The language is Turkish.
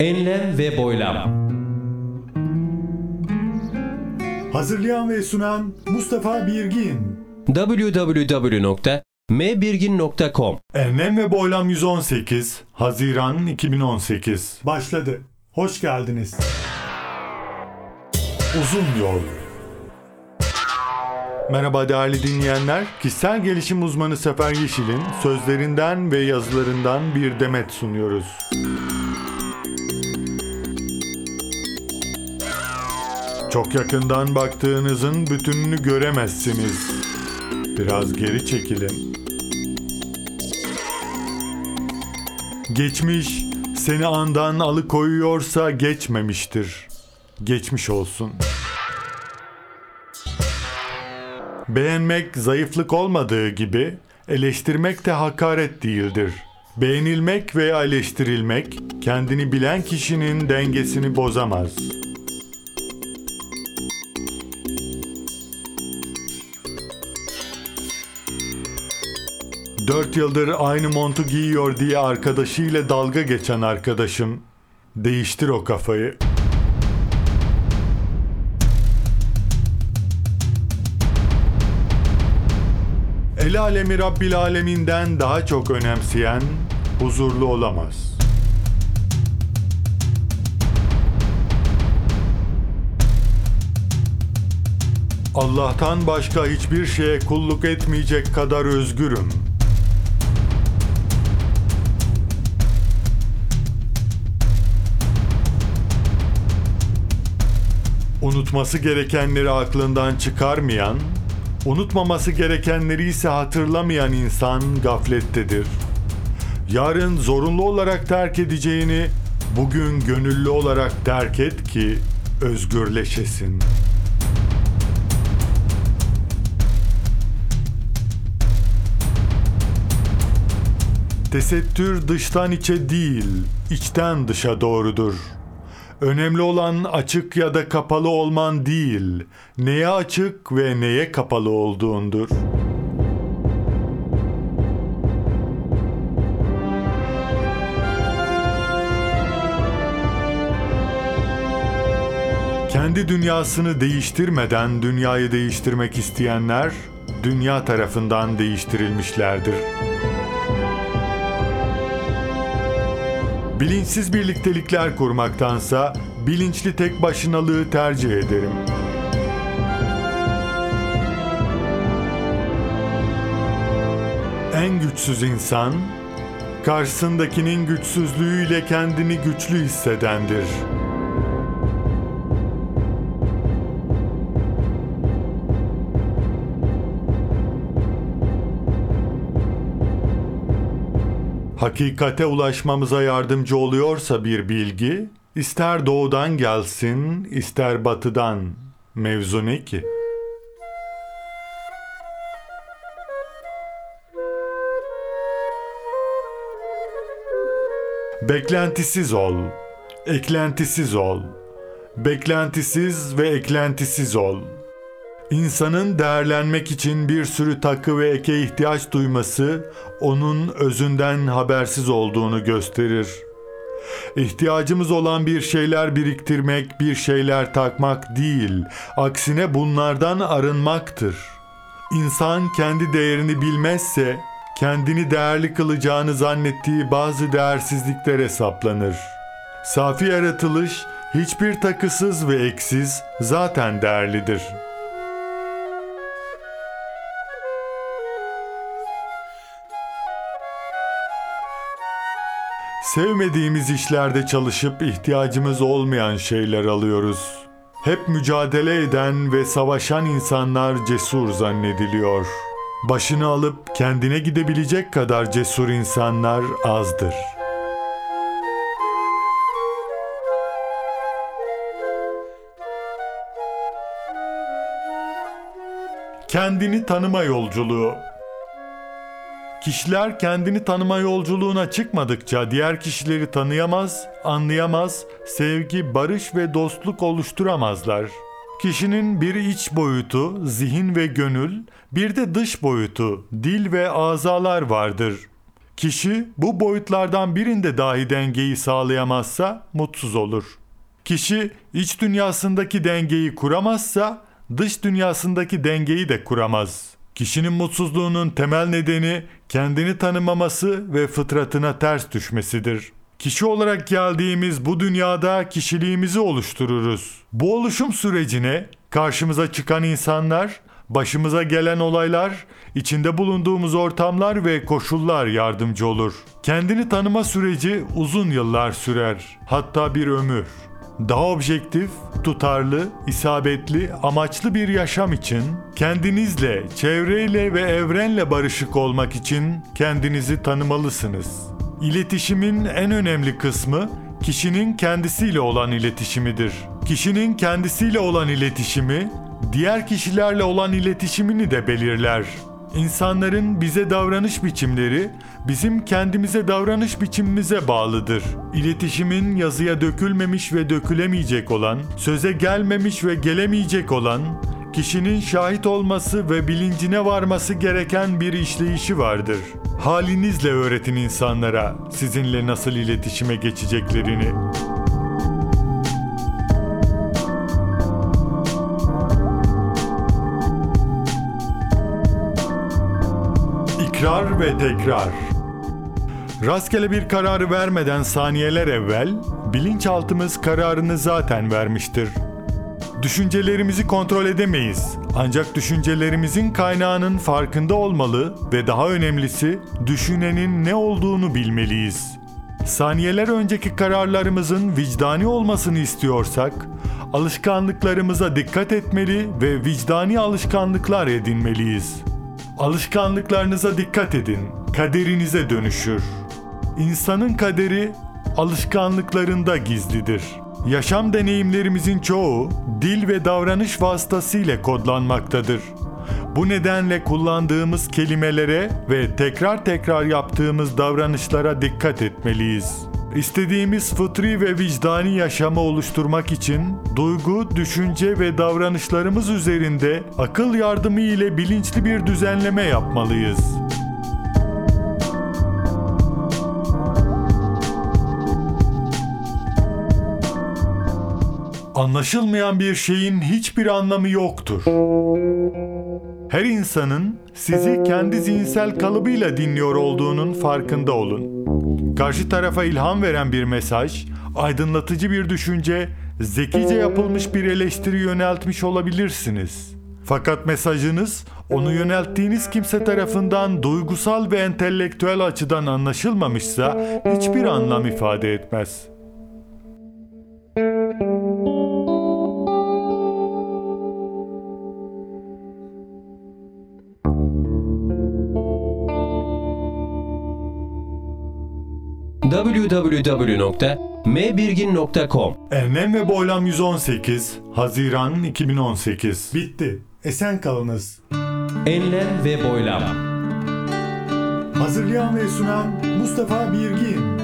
Enlem ve boylam. Hazırlayan ve sunan Mustafa Birgin. www.mbirgin.com Enlem ve Boylam 118, Haziran 2018. Başladı. Hoş geldiniz. Uzun Yol Merhaba değerli dinleyenler. Kişisel gelişim uzmanı Sefer Yeşil'in sözlerinden ve yazılarından bir demet sunuyoruz. Çok yakından baktığınızın bütününü göremezsiniz. Biraz geri çekilin. Geçmiş seni andan alıkoyuyorsa geçmemiştir. Geçmiş olsun. Beğenmek zayıflık olmadığı gibi eleştirmek de hakaret değildir. Beğenilmek veya eleştirilmek kendini bilen kişinin dengesini bozamaz. Dört yıldır aynı montu giyiyor diye arkadaşıyla dalga geçen arkadaşım. Değiştir o kafayı. El alemi Rabbil aleminden daha çok önemseyen huzurlu olamaz. Allah'tan başka hiçbir şeye kulluk etmeyecek kadar özgürüm. Unutması gerekenleri aklından çıkarmayan, unutmaması gerekenleri ise hatırlamayan insan gaflettedir. Yarın zorunlu olarak terk edeceğini bugün gönüllü olarak terk et ki özgürleşesin. Tesettür dıştan içe değil, içten dışa doğrudur. Önemli olan açık ya da kapalı olman değil, neye açık ve neye kapalı olduğundur. Kendi dünyasını değiştirmeden dünyayı değiştirmek isteyenler dünya tarafından değiştirilmişlerdir. Bilinçsiz birliktelikler kurmaktansa bilinçli tek başınalığı tercih ederim. En güçsüz insan, karşısındakinin güçsüzlüğüyle kendini güçlü hissedendir. Hakikate ulaşmamıza yardımcı oluyorsa bir bilgi, ister doğudan gelsin, ister batıdan. Mevzu ne ki? Beklentisiz ol, eklentisiz ol. Beklentisiz ve eklentisiz ol. İnsanın değerlenmek için bir sürü takı ve eke ihtiyaç duyması onun özünden habersiz olduğunu gösterir. İhtiyacımız olan bir şeyler biriktirmek, bir şeyler takmak değil, aksine bunlardan arınmaktır. İnsan kendi değerini bilmezse kendini değerli kılacağını zannettiği bazı değersizliklere saplanır. Safi yaratılış hiçbir takısız ve eksiz zaten değerlidir.'' Sevmediğimiz işlerde çalışıp ihtiyacımız olmayan şeyler alıyoruz. Hep mücadele eden ve savaşan insanlar cesur zannediliyor. Başını alıp kendine gidebilecek kadar cesur insanlar azdır. Kendini tanıma yolculuğu Kişiler kendini tanıma yolculuğuna çıkmadıkça diğer kişileri tanıyamaz, anlayamaz, sevgi, barış ve dostluk oluşturamazlar. Kişinin bir iç boyutu, zihin ve gönül, bir de dış boyutu, dil ve azalar vardır. Kişi bu boyutlardan birinde dahi dengeyi sağlayamazsa mutsuz olur. Kişi iç dünyasındaki dengeyi kuramazsa dış dünyasındaki dengeyi de kuramaz. Kişinin mutsuzluğunun temel nedeni kendini tanımaması ve fıtratına ters düşmesidir. Kişi olarak geldiğimiz bu dünyada kişiliğimizi oluştururuz. Bu oluşum sürecine karşımıza çıkan insanlar, başımıza gelen olaylar, içinde bulunduğumuz ortamlar ve koşullar yardımcı olur. Kendini tanıma süreci uzun yıllar sürer, hatta bir ömür. Daha objektif, tutarlı, isabetli, amaçlı bir yaşam için kendinizle, çevreyle ve evrenle barışık olmak için kendinizi tanımalısınız. İletişimin en önemli kısmı kişinin kendisiyle olan iletişimidir. Kişinin kendisiyle olan iletişimi diğer kişilerle olan iletişimini de belirler. İnsanların bize davranış biçimleri bizim kendimize davranış biçimimize bağlıdır. İletişimin yazıya dökülmemiş ve dökülemeyecek olan, söze gelmemiş ve gelemeyecek olan, kişinin şahit olması ve bilincine varması gereken bir işleyişi vardır. Halinizle öğretin insanlara sizinle nasıl iletişime geçeceklerini. İkrar ve tekrar. Rastgele bir kararı vermeden saniyeler evvel bilinçaltımız kararını zaten vermiştir. Düşüncelerimizi kontrol edemeyiz. Ancak düşüncelerimizin kaynağının farkında olmalı ve daha önemlisi düşünenin ne olduğunu bilmeliyiz. Saniyeler önceki kararlarımızın vicdani olmasını istiyorsak, alışkanlıklarımıza dikkat etmeli ve vicdani alışkanlıklar edinmeliyiz. Alışkanlıklarınıza dikkat edin, kaderinize dönüşür. İnsanın kaderi alışkanlıklarında gizlidir. Yaşam deneyimlerimizin çoğu dil ve davranış vasıtasıyla kodlanmaktadır. Bu nedenle kullandığımız kelimelere ve tekrar tekrar yaptığımız davranışlara dikkat etmeliyiz. İstediğimiz fıtri ve vicdani yaşamı oluşturmak için duygu, düşünce ve davranışlarımız üzerinde akıl yardımı ile bilinçli bir düzenleme yapmalıyız. Anlaşılmayan bir şeyin hiçbir anlamı yoktur. Her insanın sizi kendi zihinsel kalıbıyla dinliyor olduğunun farkında olun. Karşı tarafa ilham veren bir mesaj, aydınlatıcı bir düşünce, zekice yapılmış bir eleştiri yöneltmiş olabilirsiniz. Fakat mesajınız onu yönelttiğiniz kimse tarafından duygusal ve entelektüel açıdan anlaşılmamışsa hiçbir anlam ifade etmez. www.mbirgin.com Enlem ve Boylam 118 Haziran 2018 Bitti. Esen kalınız. Enlem ve Boylam Hazırlayan ve sunan Mustafa Birgin.